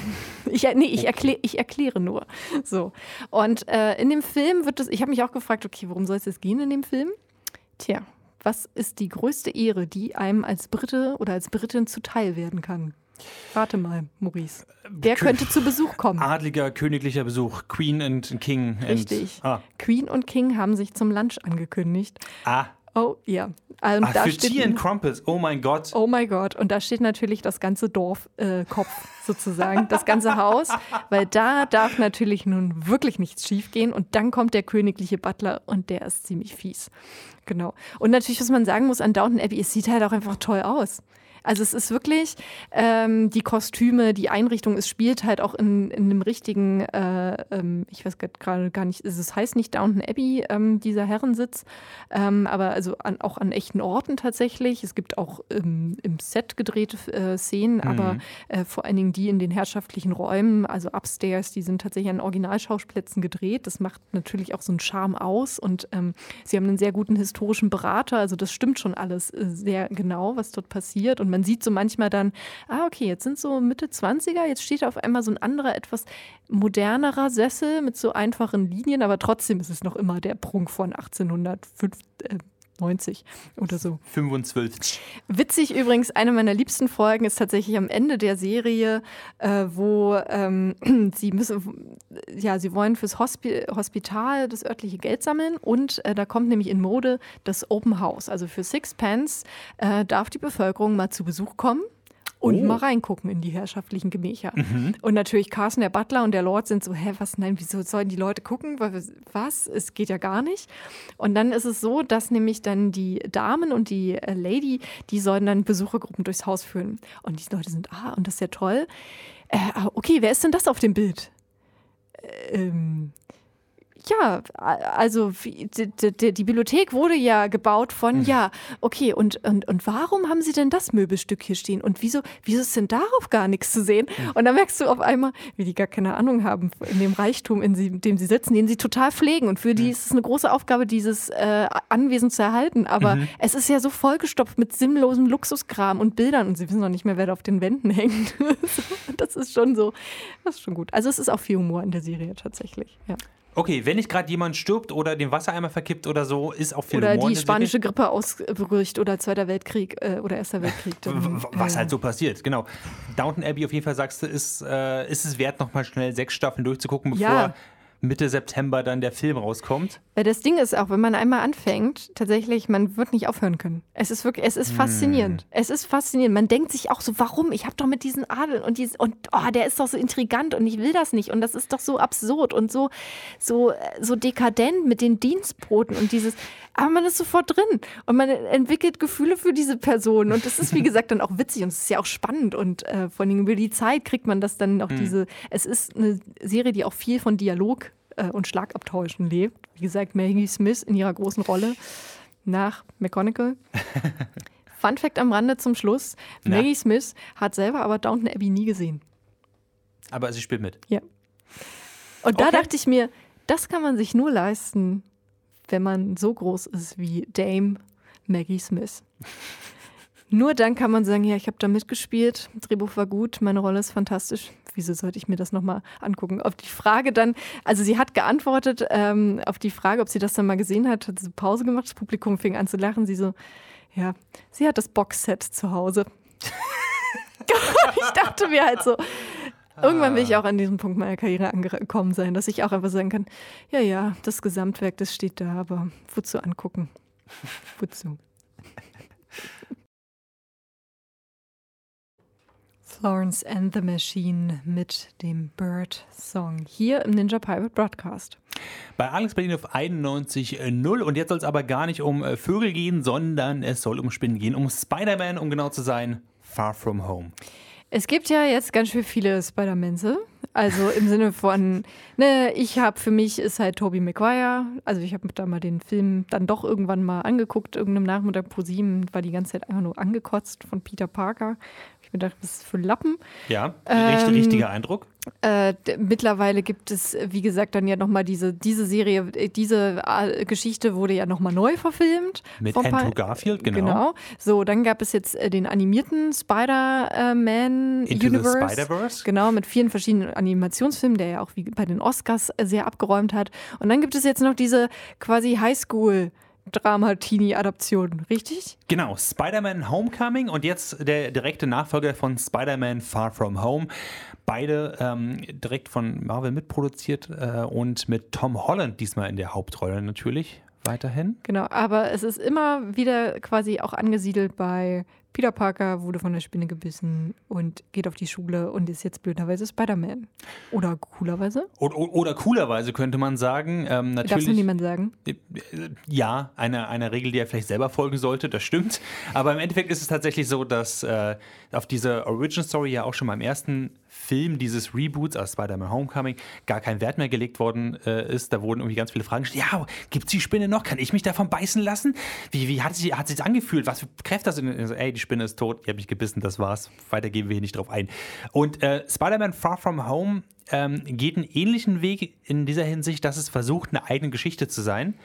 Ich, nee, ich, erklär, ich erkläre nur. So. Und äh, in dem Film wird es, ich habe mich auch gefragt, okay, worum soll es jetzt gehen in dem Film? Tja, was ist die größte Ehre, die einem als Brite oder als Britin zuteil werden kann? Warte mal, Maurice. Wer könnte zu Besuch kommen? Adliger, königlicher Besuch. Queen und King. Richtig. ah. Queen und King haben sich zum Lunch angekündigt. Ah. Oh ja. Ähm, Ach, für Tea and Crumpets, oh mein Gott. Oh mein Gott. Und da steht natürlich das ganze Dorf äh, Kopf [LAUGHS] sozusagen, das ganze Haus, weil da darf natürlich nun wirklich nichts schiefgehen. Und dann kommt der königliche Butler und der ist ziemlich fies. Genau. Und natürlich, was man sagen muss an Downton Abbey, es sieht halt auch einfach toll aus. Also es ist wirklich ähm, die Kostüme, die Einrichtung, es spielt halt auch in, in dem richtigen, äh, ähm, ich weiß gerade gar nicht, es heißt nicht Downton Abbey, ähm, dieser Herrensitz, ähm, aber also an, auch an echten Orten tatsächlich. Es gibt auch im Set gedrehte äh, Szenen, mhm. aber äh, vor allen Dingen die in den herrschaftlichen Räumen, also upstairs, die sind tatsächlich an Originalschauplätzen gedreht. Das macht natürlich auch so einen Charme aus und ähm, sie haben einen sehr guten historischen Berater, also das stimmt schon alles äh, sehr genau, was dort passiert und man sieht so manchmal dann, ah, okay, jetzt sind so Mitte 20er, jetzt steht auf einmal so ein anderer, etwas modernerer Sessel mit so einfachen Linien, aber trotzdem ist es noch immer der Prunk von 1805. 90 oder so. 25. Witzig übrigens, eine meiner liebsten Folgen ist tatsächlich am Ende der Serie, äh, wo ähm, [CLEARS THROAT] sie müssen, ja, sie wollen fürs Hospi Hospital das örtliche Geld sammeln und äh, da kommt nämlich in Mode das Open House. Also für Sixpence äh, darf die Bevölkerung mal zu Besuch kommen und oh. mal reingucken in die herrschaftlichen Gemächer. Mhm. Und natürlich Carsten, der Butler und der Lord sind so, hä, was, nein, wieso sollen die Leute gucken? Was? Es geht ja gar nicht. Und dann ist es so, dass nämlich dann die Damen und die äh, Lady, die sollen dann Besuchergruppen durchs Haus führen. Und die Leute sind, ah, und das ist ja toll. Äh, ah, okay, wer ist denn das auf dem Bild? Äh, ähm, ja, also die, die, die, Bibliothek wurde ja gebaut von, mhm. ja, okay, und, und, und warum haben Sie denn das Möbelstück hier stehen? Und wieso, wieso ist denn darauf gar nichts zu sehen? Mhm. Und dann merkst du auf einmal, wie die gar keine Ahnung haben in dem Reichtum, in dem sie sitzen, den sie total pflegen. Und für die mhm. ist es eine große Aufgabe, dieses äh, Anwesen zu erhalten. Aber mhm. es ist ja so vollgestopft mit sinnlosem Luxuskram und Bildern und sie wissen noch nicht mehr, wer da auf den Wänden [LAUGHS] hängt. das ist schon so, das ist schon gut. Also es ist auch viel Humor in der Serie tatsächlich, ja. Okay, wenn nicht gerade jemand stirbt oder den Wassereimer verkippt oder so, ist auch viel Oder Humor die spanische Grippe ausbricht oder Zweiter Weltkrieg äh, oder Erster Weltkrieg. Dann, Was äh, halt so passiert, genau. Downton Abbey auf jeden Fall sagst du, ist, äh, ist es wert, nochmal schnell sechs Staffeln durchzugucken, bevor ja. Mitte September dann der Film rauskommt. Weil das Ding ist auch, wenn man einmal anfängt, tatsächlich, man wird nicht aufhören können. Es ist wirklich, es ist hm. faszinierend. Es ist faszinierend. Man denkt sich auch so, warum? Ich habe doch mit diesen Adeln und dies, und oh, der ist doch so intrigant und ich will das nicht und das ist doch so absurd und so so so dekadent mit den Dienstboten und dieses aber man ist sofort drin und man entwickelt Gefühle für diese Person und das ist wie gesagt dann auch witzig und es ist ja auch spannend und äh, vor allem über die Zeit kriegt man das dann auch hm. diese es ist eine Serie, die auch viel von Dialog äh, und Schlagabtauschen lebt. Wie gesagt, Maggie Smith in ihrer großen Rolle nach McConaughey. Fun Fact am Rande zum Schluss: Na. Maggie Smith hat selber aber Downton Abbey nie gesehen. Aber sie spielt mit. Ja. Und da okay. dachte ich mir, das kann man sich nur leisten, wenn man so groß ist wie Dame Maggie Smith. [LAUGHS] Nur dann kann man sagen, ja, ich habe da mitgespielt, Drehbuch war gut, meine Rolle ist fantastisch. Wieso sollte ich mir das nochmal angucken? Auf die Frage dann, also sie hat geantwortet ähm, auf die Frage, ob sie das dann mal gesehen hat, hat sie Pause gemacht, das Publikum fing an zu lachen. Sie so, ja, sie hat das Boxset zu Hause. [LAUGHS] ich dachte mir halt so, Irgendwann will ich auch an diesem Punkt meiner Karriere angekommen sein, dass ich auch einfach sagen kann, ja, ja, das Gesamtwerk, das steht da, aber wozu angucken? wozu? Florence and the Machine mit dem Bird Song hier im Ninja Pirate Broadcast. Bei Alex Berlin auf 91.0 und jetzt soll es aber gar nicht um äh, Vögel gehen, sondern es soll um Spinnen gehen, um Spider-Man, um genau zu sein, Far From Home. Es gibt ja jetzt ganz schön viele Spider-Mense Also im Sinne von, [LAUGHS] ne, ich habe für mich ist halt Toby Maguire. Also ich habe da mal den Film dann doch irgendwann mal angeguckt, irgendeinem Nachmittag pro sieben, war die ganze Zeit einfach nur angekotzt von Peter Parker. Ich mir gedacht, was ist für Lappen? Ja, ähm, richtiger Eindruck. Äh, mittlerweile gibt es, wie gesagt, dann ja nochmal diese, diese Serie, äh, diese äh, Geschichte wurde ja nochmal neu verfilmt. Mit Andrew Garfield, genau. Genau. So, dann gab es jetzt äh, den animierten Spider-Man Universe. Spider-Verse. Genau, mit vielen verschiedenen Animationsfilmen, der ja auch wie bei den Oscars sehr abgeräumt hat. Und dann gibt es jetzt noch diese quasi Highschool- Drama-Teenie-Adaption, richtig? Genau, Spider-Man Homecoming und jetzt der direkte Nachfolger von Spider-Man Far From Home. Beide ähm, direkt von Marvel mitproduziert äh, und mit Tom Holland diesmal in der Hauptrolle natürlich weiterhin. Genau, aber es ist immer wieder quasi auch angesiedelt bei Peter Parker wurde von der Spinne gebissen und geht auf die Schule und ist jetzt blöderweise Spider-Man. Oder coolerweise? Oder, oder, coolerweise könnte man sagen. Ähm, natürlich, Darf es niemand sagen? Äh, ja, eine, eine Regel, die er vielleicht selber folgen sollte, das stimmt. Aber im Endeffekt ist es tatsächlich so, dass äh, auf diese Origin Story ja auch schon beim ersten Film dieses Reboots aus Spider-Man Homecoming gar kein Wert mehr gelegt worden äh, ist. Da wurden irgendwie ganz viele Fragen gestellt. Ja, gibt es die Spinne noch? Kann ich mich davon beißen lassen? Wie, wie hat sie hat sich angefühlt? Was für Kräfte hast du? Also, ey, die Spinne ist tot, ich habe mich gebissen, das war's. Weiter gehen wir hier nicht drauf ein. Und äh, Spider-Man Far From Home ähm, geht einen ähnlichen Weg in dieser Hinsicht, dass es versucht, eine eigene Geschichte zu sein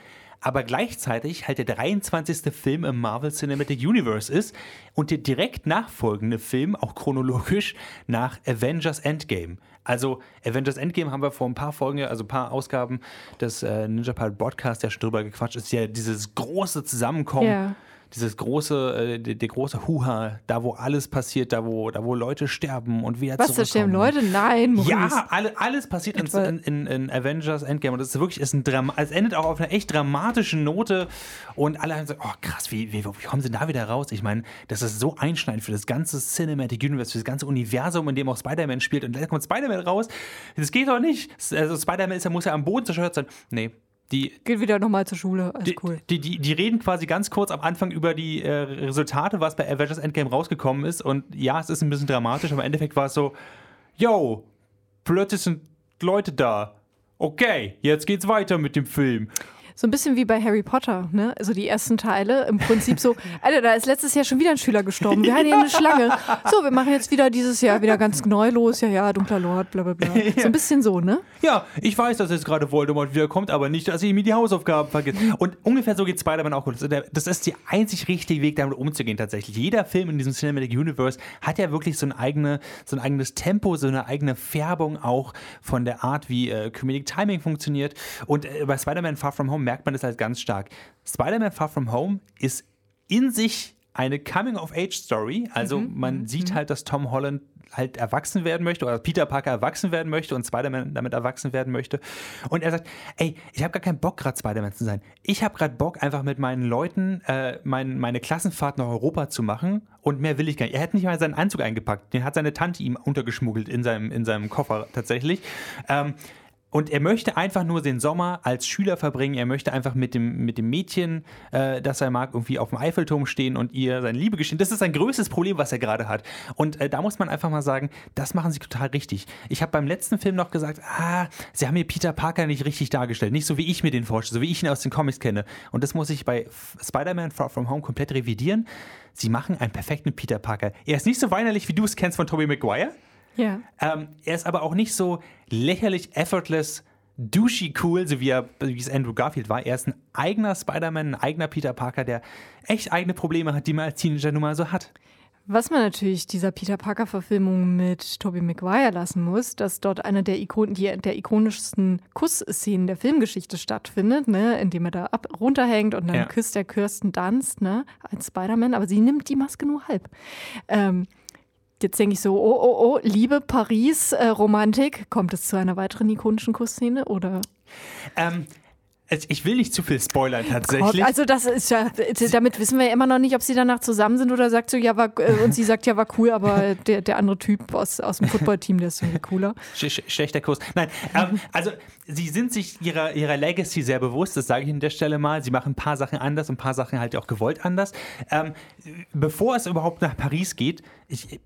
aber gleichzeitig halt der 23. Film im Marvel Cinematic Universe ist und der direkt nachfolgende Film, auch chronologisch, nach Avengers Endgame. Also Avengers Endgame haben wir vor ein paar Folgen, also ein paar Ausgaben des äh, Ninja Pirate Podcasts ja schon drüber gequatscht, ist ja dieses große Zusammenkommen. Yeah dieses große, äh, der, der, große Huha, da wo alles passiert, da wo, da wo Leute sterben und wieder Was, da sterben Leute? Nein, Maurice. Ja, alle, alles passiert in, in, in, Avengers Endgame und das ist wirklich, ist ein Drama, es endet auch auf einer echt dramatischen Note und alle haben gesagt, oh krass, wie, wie, wie kommen sie da wieder raus? Ich meine, das ist so einschneidend für das ganze Cinematic Universe, für das ganze Universum, in dem auch Spider-Man spielt und da kommt Spider-Man raus. Das geht doch nicht. Also Spider-Man ist, muss ja am Boden zerstört sein. Nee, die, Geht wieder nochmal zur Schule, alles die, cool. Die, die, die reden quasi ganz kurz am Anfang über die äh, Resultate, was bei Avengers Endgame rausgekommen ist. Und ja, es ist ein bisschen dramatisch, aber im Endeffekt war es so: Yo, plötzlich sind Leute da. Okay, jetzt geht's weiter mit dem Film so ein bisschen wie bei Harry Potter, ne? Also die ersten Teile im Prinzip so, [LAUGHS] Alter, da ist letztes Jahr schon wieder ein Schüler gestorben. Wir hatten hier eine Schlange. So, wir machen jetzt wieder dieses Jahr wieder ganz neu los. Ja, ja, dunkler Lord, bla bla bla. [LAUGHS] So ein bisschen so, ne? Ja, ich weiß, dass jetzt gerade Voldemort wiederkommt, aber nicht, dass ich mir die Hausaufgaben vergesse. Und ungefähr so geht Spider-Man auch. Das ist der einzig richtige Weg, damit umzugehen tatsächlich. Jeder Film in diesem Cinematic Universe hat ja wirklich so ein, eigene, so ein eigenes Tempo, so eine eigene Färbung auch von der Art, wie äh, Comedic Timing funktioniert. Und äh, bei Spider-Man Far From Home merkt man das halt ganz stark. Spider-Man Far From Home ist in sich eine Coming-of-Age-Story. Also mhm. man mhm. sieht halt, dass Tom Holland halt erwachsen werden möchte oder Peter Parker erwachsen werden möchte und Spider-Man damit erwachsen werden möchte. Und er sagt, ey, ich habe gar keinen Bock, gerade Spider-Man zu sein. Ich habe gerade Bock, einfach mit meinen Leuten äh, mein, meine Klassenfahrt nach Europa zu machen und mehr will ich gar nicht. Er hat nicht mal seinen Anzug eingepackt, den hat seine Tante ihm untergeschmuggelt in seinem, in seinem Koffer tatsächlich. Ähm, und er möchte einfach nur den Sommer als Schüler verbringen. Er möchte einfach mit dem, mit dem Mädchen, äh, das er mag, irgendwie auf dem Eiffelturm stehen und ihr seine Liebe gestehen. Das ist sein größtes Problem, was er gerade hat. Und äh, da muss man einfach mal sagen, das machen sie total richtig. Ich habe beim letzten Film noch gesagt, ah, sie haben mir Peter Parker nicht richtig dargestellt. Nicht so, wie ich mir den vorstelle, so wie ich ihn aus den Comics kenne. Und das muss ich bei Spider-Man Far From Home komplett revidieren. Sie machen einen perfekten Peter Parker. Er ist nicht so weinerlich, wie du es kennst von Tobey Maguire. Ja. Ähm, er ist aber auch nicht so lächerlich, effortless, douchey cool, so wie, er, wie es Andrew Garfield war. Er ist ein eigener Spider-Man, ein eigener Peter Parker, der echt eigene Probleme hat, die man als Teenager nun mal so hat. Was man natürlich dieser Peter Parker-Verfilmung mit Tobey Maguire lassen muss, dass dort eine der, Ikon der ikonischsten Kussszenen der Filmgeschichte stattfindet, ne, indem er da ab runterhängt und dann ja. küsst der Kirsten Dunst ne, als Spider-Man, aber sie nimmt die Maske nur halb. Ähm, Jetzt denke ich so, oh, oh, oh, Liebe, Paris, äh, Romantik. Kommt es zu einer weiteren ikonischen Kussszene oder? Ähm, ich will nicht zu viel spoilern tatsächlich. Also das ist ja, damit wissen wir ja immer noch nicht, ob sie danach zusammen sind oder sagt so, ja, war, äh, und sie sagt, ja, war cool, aber der, der andere Typ aus, aus dem Footballteam, der ist irgendwie cooler. Sch schlechter Kurs. Nein, ähm, also sie sind sich ihrer, ihrer Legacy sehr bewusst, das sage ich an der Stelle mal. Sie machen ein paar Sachen anders und ein paar Sachen halt auch gewollt anders. Ähm, bevor es überhaupt nach Paris geht, ich,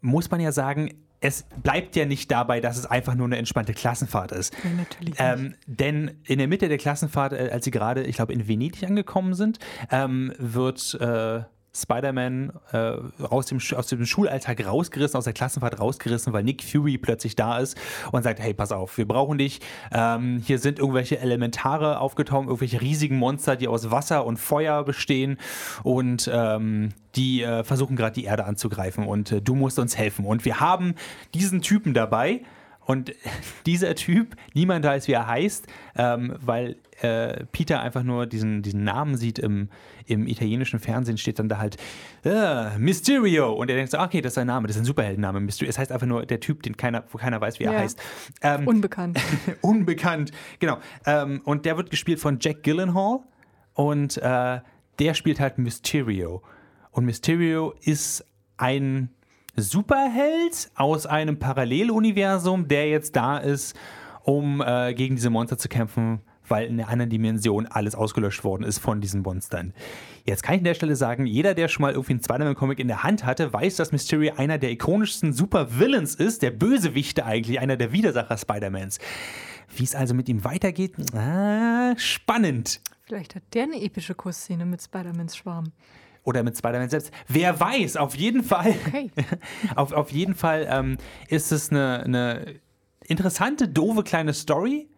muss man ja sagen, es bleibt ja nicht dabei, dass es einfach nur eine entspannte Klassenfahrt ist. Ja, natürlich. Ähm, denn in der Mitte der Klassenfahrt, äh, als sie gerade, ich glaube, in Venedig angekommen sind, ähm, wird äh, Spider-Man äh, aus, dem, aus dem Schulalltag rausgerissen, aus der Klassenfahrt rausgerissen, weil Nick Fury plötzlich da ist und sagt, hey, pass auf, wir brauchen dich. Ähm, hier sind irgendwelche Elementare aufgetaucht, irgendwelche riesigen Monster, die aus Wasser und Feuer bestehen und ähm, die äh, versuchen gerade die Erde anzugreifen und äh, du musst uns helfen. Und wir haben diesen Typen dabei, und [LAUGHS] dieser Typ, niemand weiß, wie er heißt, ähm, weil äh, Peter einfach nur diesen, diesen Namen sieht im, im italienischen Fernsehen, steht dann da halt äh, Mysterio. Und er denkt so, okay, das ist sein Name, das ist ein Superheldenname. Mysterio. Es heißt einfach nur der Typ, den keiner, wo keiner weiß, wie er Ja. heißt. Ähm, Unbekannt. [LAUGHS] unbekannt, genau. Ähm, und der wird gespielt von Jack Gyllenhaal und äh, der spielt halt Mysterio. Und Mysterio ist ein Superheld aus einem Paralleluniversum, der jetzt da ist, um äh, gegen diese Monster zu kämpfen, weil in einer anderen Dimension alles ausgelöscht worden ist von diesen Monstern. Jetzt kann ich an der Stelle sagen, jeder, der schon mal irgendwie einen Spider-Man-Comic in der Hand hatte, weiß, dass Mysterio einer der ikonischsten Super-Villains ist, der Bösewichte eigentlich, einer der Widersacher Spider-Mans. Wie es also mit ihm weitergeht, ah, spannend. Vielleicht hat der eine epische Kussszene mit Spider-Mans Schwarm. Oder mit Spider-Man selbst. Wer weiß, auf jeden Fall. Okay. [LAUGHS] auf, auf jeden Fall ähm, ist es eine, eine interessante, doofe kleine Story.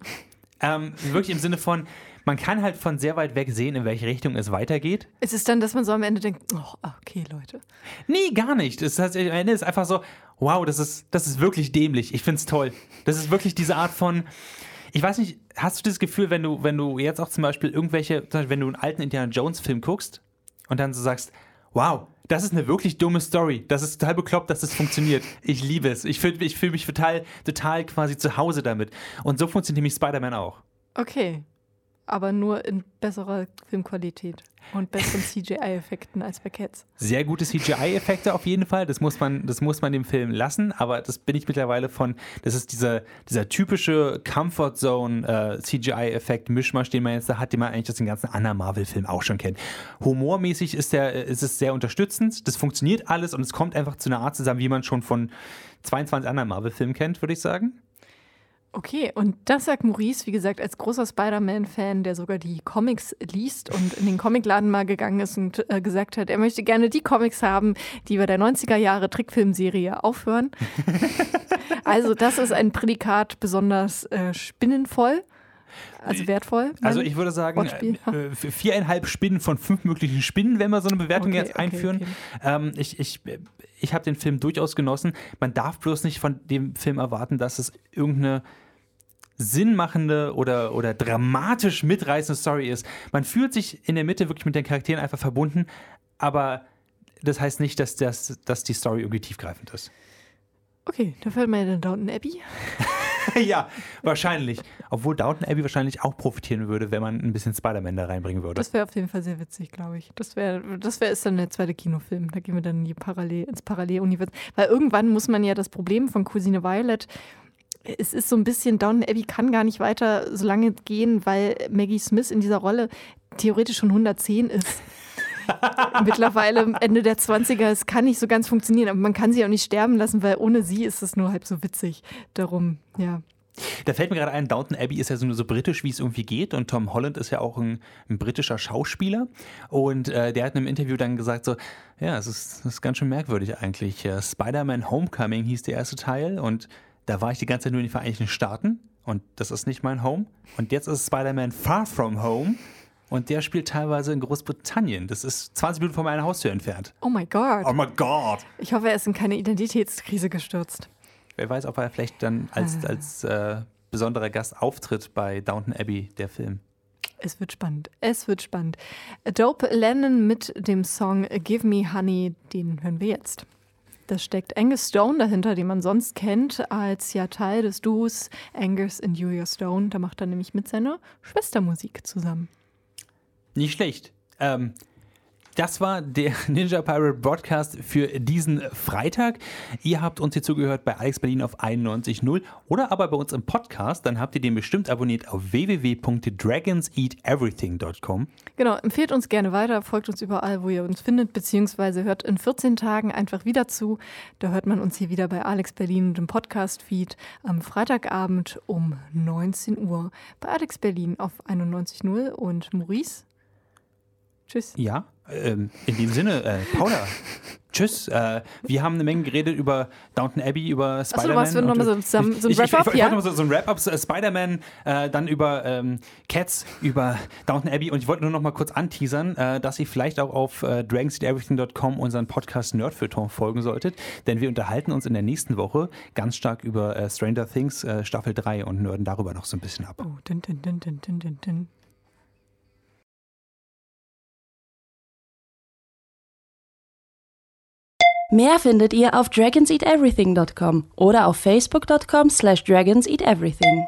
Ähm, wirklich im Sinne von, man kann halt von sehr weit weg sehen, in welche Richtung es weitergeht. Es ist dann, dass man so am Ende denkt, oh, okay, Leute. Nee, gar nicht. Es ist, am Ende ist einfach so, wow, das ist, das ist wirklich dämlich. Ich finde es toll. Das ist wirklich diese Art von. Ich weiß nicht, hast du das Gefühl, wenn du, wenn du jetzt auch zum Beispiel irgendwelche, zum Beispiel wenn du einen alten Indiana Jones-Film guckst und dann so sagst, wow, das ist eine wirklich dumme Story. Das ist total bekloppt, dass das funktioniert. Ich liebe es. Ich fühle ich fühl mich total, total quasi zu Hause damit. Und so funktioniert nämlich Spider-Man auch. Okay. Aber nur in besserer Filmqualität und besseren [LAUGHS] CGI-Effekten als bei Cats. Sehr gute CGI-Effekte auf jeden Fall. Das muss man, das muss man dem Film lassen. Aber das bin ich mittlerweile von. Das ist dieser, dieser typische Comfort Zone äh, den man jetzt da hat, den man eigentlich aus den ganzen anderen Marvel-Filmen auch schon kennt. Humormäßig ist der, ist es sehr unterstützend. Das funktioniert alles und es kommt einfach zu einer Art zusammen, wie man schon von 22 anderen Marvel-Filmen kennt, würde ich sagen. Okay, und das sagt Maurice, wie gesagt, als großer Spider-Man-Fan, der sogar die Comics liest und in den Comicladen mal gegangen ist und äh, gesagt hat, er möchte gerne die Comics haben, die bei der 90er Jahre Trickfilmserie aufhören. [LAUGHS] also das ist ein Prädikat besonders äh, spinnenvoll, also wertvoll. Also mein ich würde sagen, äh, viereinhalb Spinnen von fünf möglichen Spinnen, wenn wir so eine Bewertung Okay, jetzt okay, einführen. okay. Ähm, ich ich, ich habe den Film durchaus genossen. Man darf bloß nicht von dem Film erwarten, dass es irgendeine sinnmachende oder, oder dramatisch mitreißende Story ist. Man fühlt sich in der Mitte wirklich mit den Charakteren einfach verbunden, aber das heißt nicht, dass, das, dass die Story irgendwie tiefgreifend ist. Okay, da fällt mir dann Downton Abbey. [LAUGHS] ja, wahrscheinlich. Obwohl Downton Abbey wahrscheinlich auch profitieren würde, wenn man ein bisschen Spider-Man da reinbringen würde. Das wäre auf jeden Fall sehr witzig, glaube ich. Das wäre, das ist dann der zweite Kinofilm. Da gehen wir dann in die Parallel, ins Paralleluniversum. Weil irgendwann muss man ja das Problem von Cousine Violet. Es ist so ein bisschen, Downton Abbey kann gar nicht weiter so lange gehen, weil Maggie Smith in dieser Rolle theoretisch schon 110 ist. [LAUGHS] Mittlerweile Ende der 20er, es kann nicht so ganz funktionieren, aber man kann sie auch nicht sterben lassen, weil ohne sie ist es nur halb so witzig. Darum, ja. Da fällt mir gerade ein, Downton Abbey ist ja so, nur so britisch, wie es irgendwie geht. Und Tom Holland ist ja auch ein, ein britischer Schauspieler. Und äh, der hat in einem Interview dann gesagt: so, ja, es ist, ist ganz schön merkwürdig eigentlich. Äh, Spider-Man Homecoming hieß der erste Teil. Und da war ich die ganze Zeit nur in den Vereinigten Staaten. Und das ist nicht mein Home. Und jetzt ist Spider-Man Far From Home. Und der spielt teilweise in Großbritannien. Das ist 20 Minuten von meiner Haustür entfernt. Oh my God. Oh mein Gott! Ich hoffe, er ist in keine Identitätskrise gestürzt. Wer weiß, ob er vielleicht dann als, als äh, besonderer Gast auftritt bei Downton Abbey, der Film. Es wird spannend. Es wird spannend. Dope Lennon mit dem Song Give Me Honey, den hören wir jetzt. Das steckt Angus Stone dahinter, den man sonst kennt als ja Teil des Duos Angus und Julia Stone. Da macht er nämlich mit seiner Schwester Musik zusammen. Nicht schlecht. Ähm, Das war der [LAUGHS] Ninja Pirate Broadcast für diesen Freitag. Ihr habt uns hier zugehört bei Alex Berlin auf 91.0 oder aber bei uns im Podcast. Dann habt ihr den bestimmt abonniert auf www.dragonseateverything.com. Genau, empfehlt uns gerne weiter, folgt uns überall, wo ihr uns findet, beziehungsweise hört in 14 Tagen einfach wieder zu. Da hört man uns hier wieder bei Alex Berlin und im Podcast-Feed am Freitagabend um 19 Uhr bei Alex Berlin auf 91.0 und Maurice. Tschüss. Ja, ähm, in dem Sinne, äh, Paula, [LAUGHS] tschüss. Äh, wir haben eine Menge geredet über Downton Abbey, über Spider-Man. Achso, was für nochmal so, so, so ein Wrap-Up? Ich, ich, ich, ja? so, so ein Wrap-Up, äh, Spider-Man, äh, dann über ähm, Cats, über Downton Abbey und ich wollte nur noch mal kurz anteasern, äh, dass ihr vielleicht auch auf äh, dragonseateverything.com unseren Podcast Nerdfeuilleton folgen solltet, denn wir unterhalten uns in der nächsten Woche ganz stark über äh, Stranger Things Staffel 3 und nörden darüber noch so ein bisschen ab. Oh, dun, dun, dun, dun, dun, dun. Mehr findet ihr auf dragonseateverything.com oder auf facebook.com slash dragonseateverything.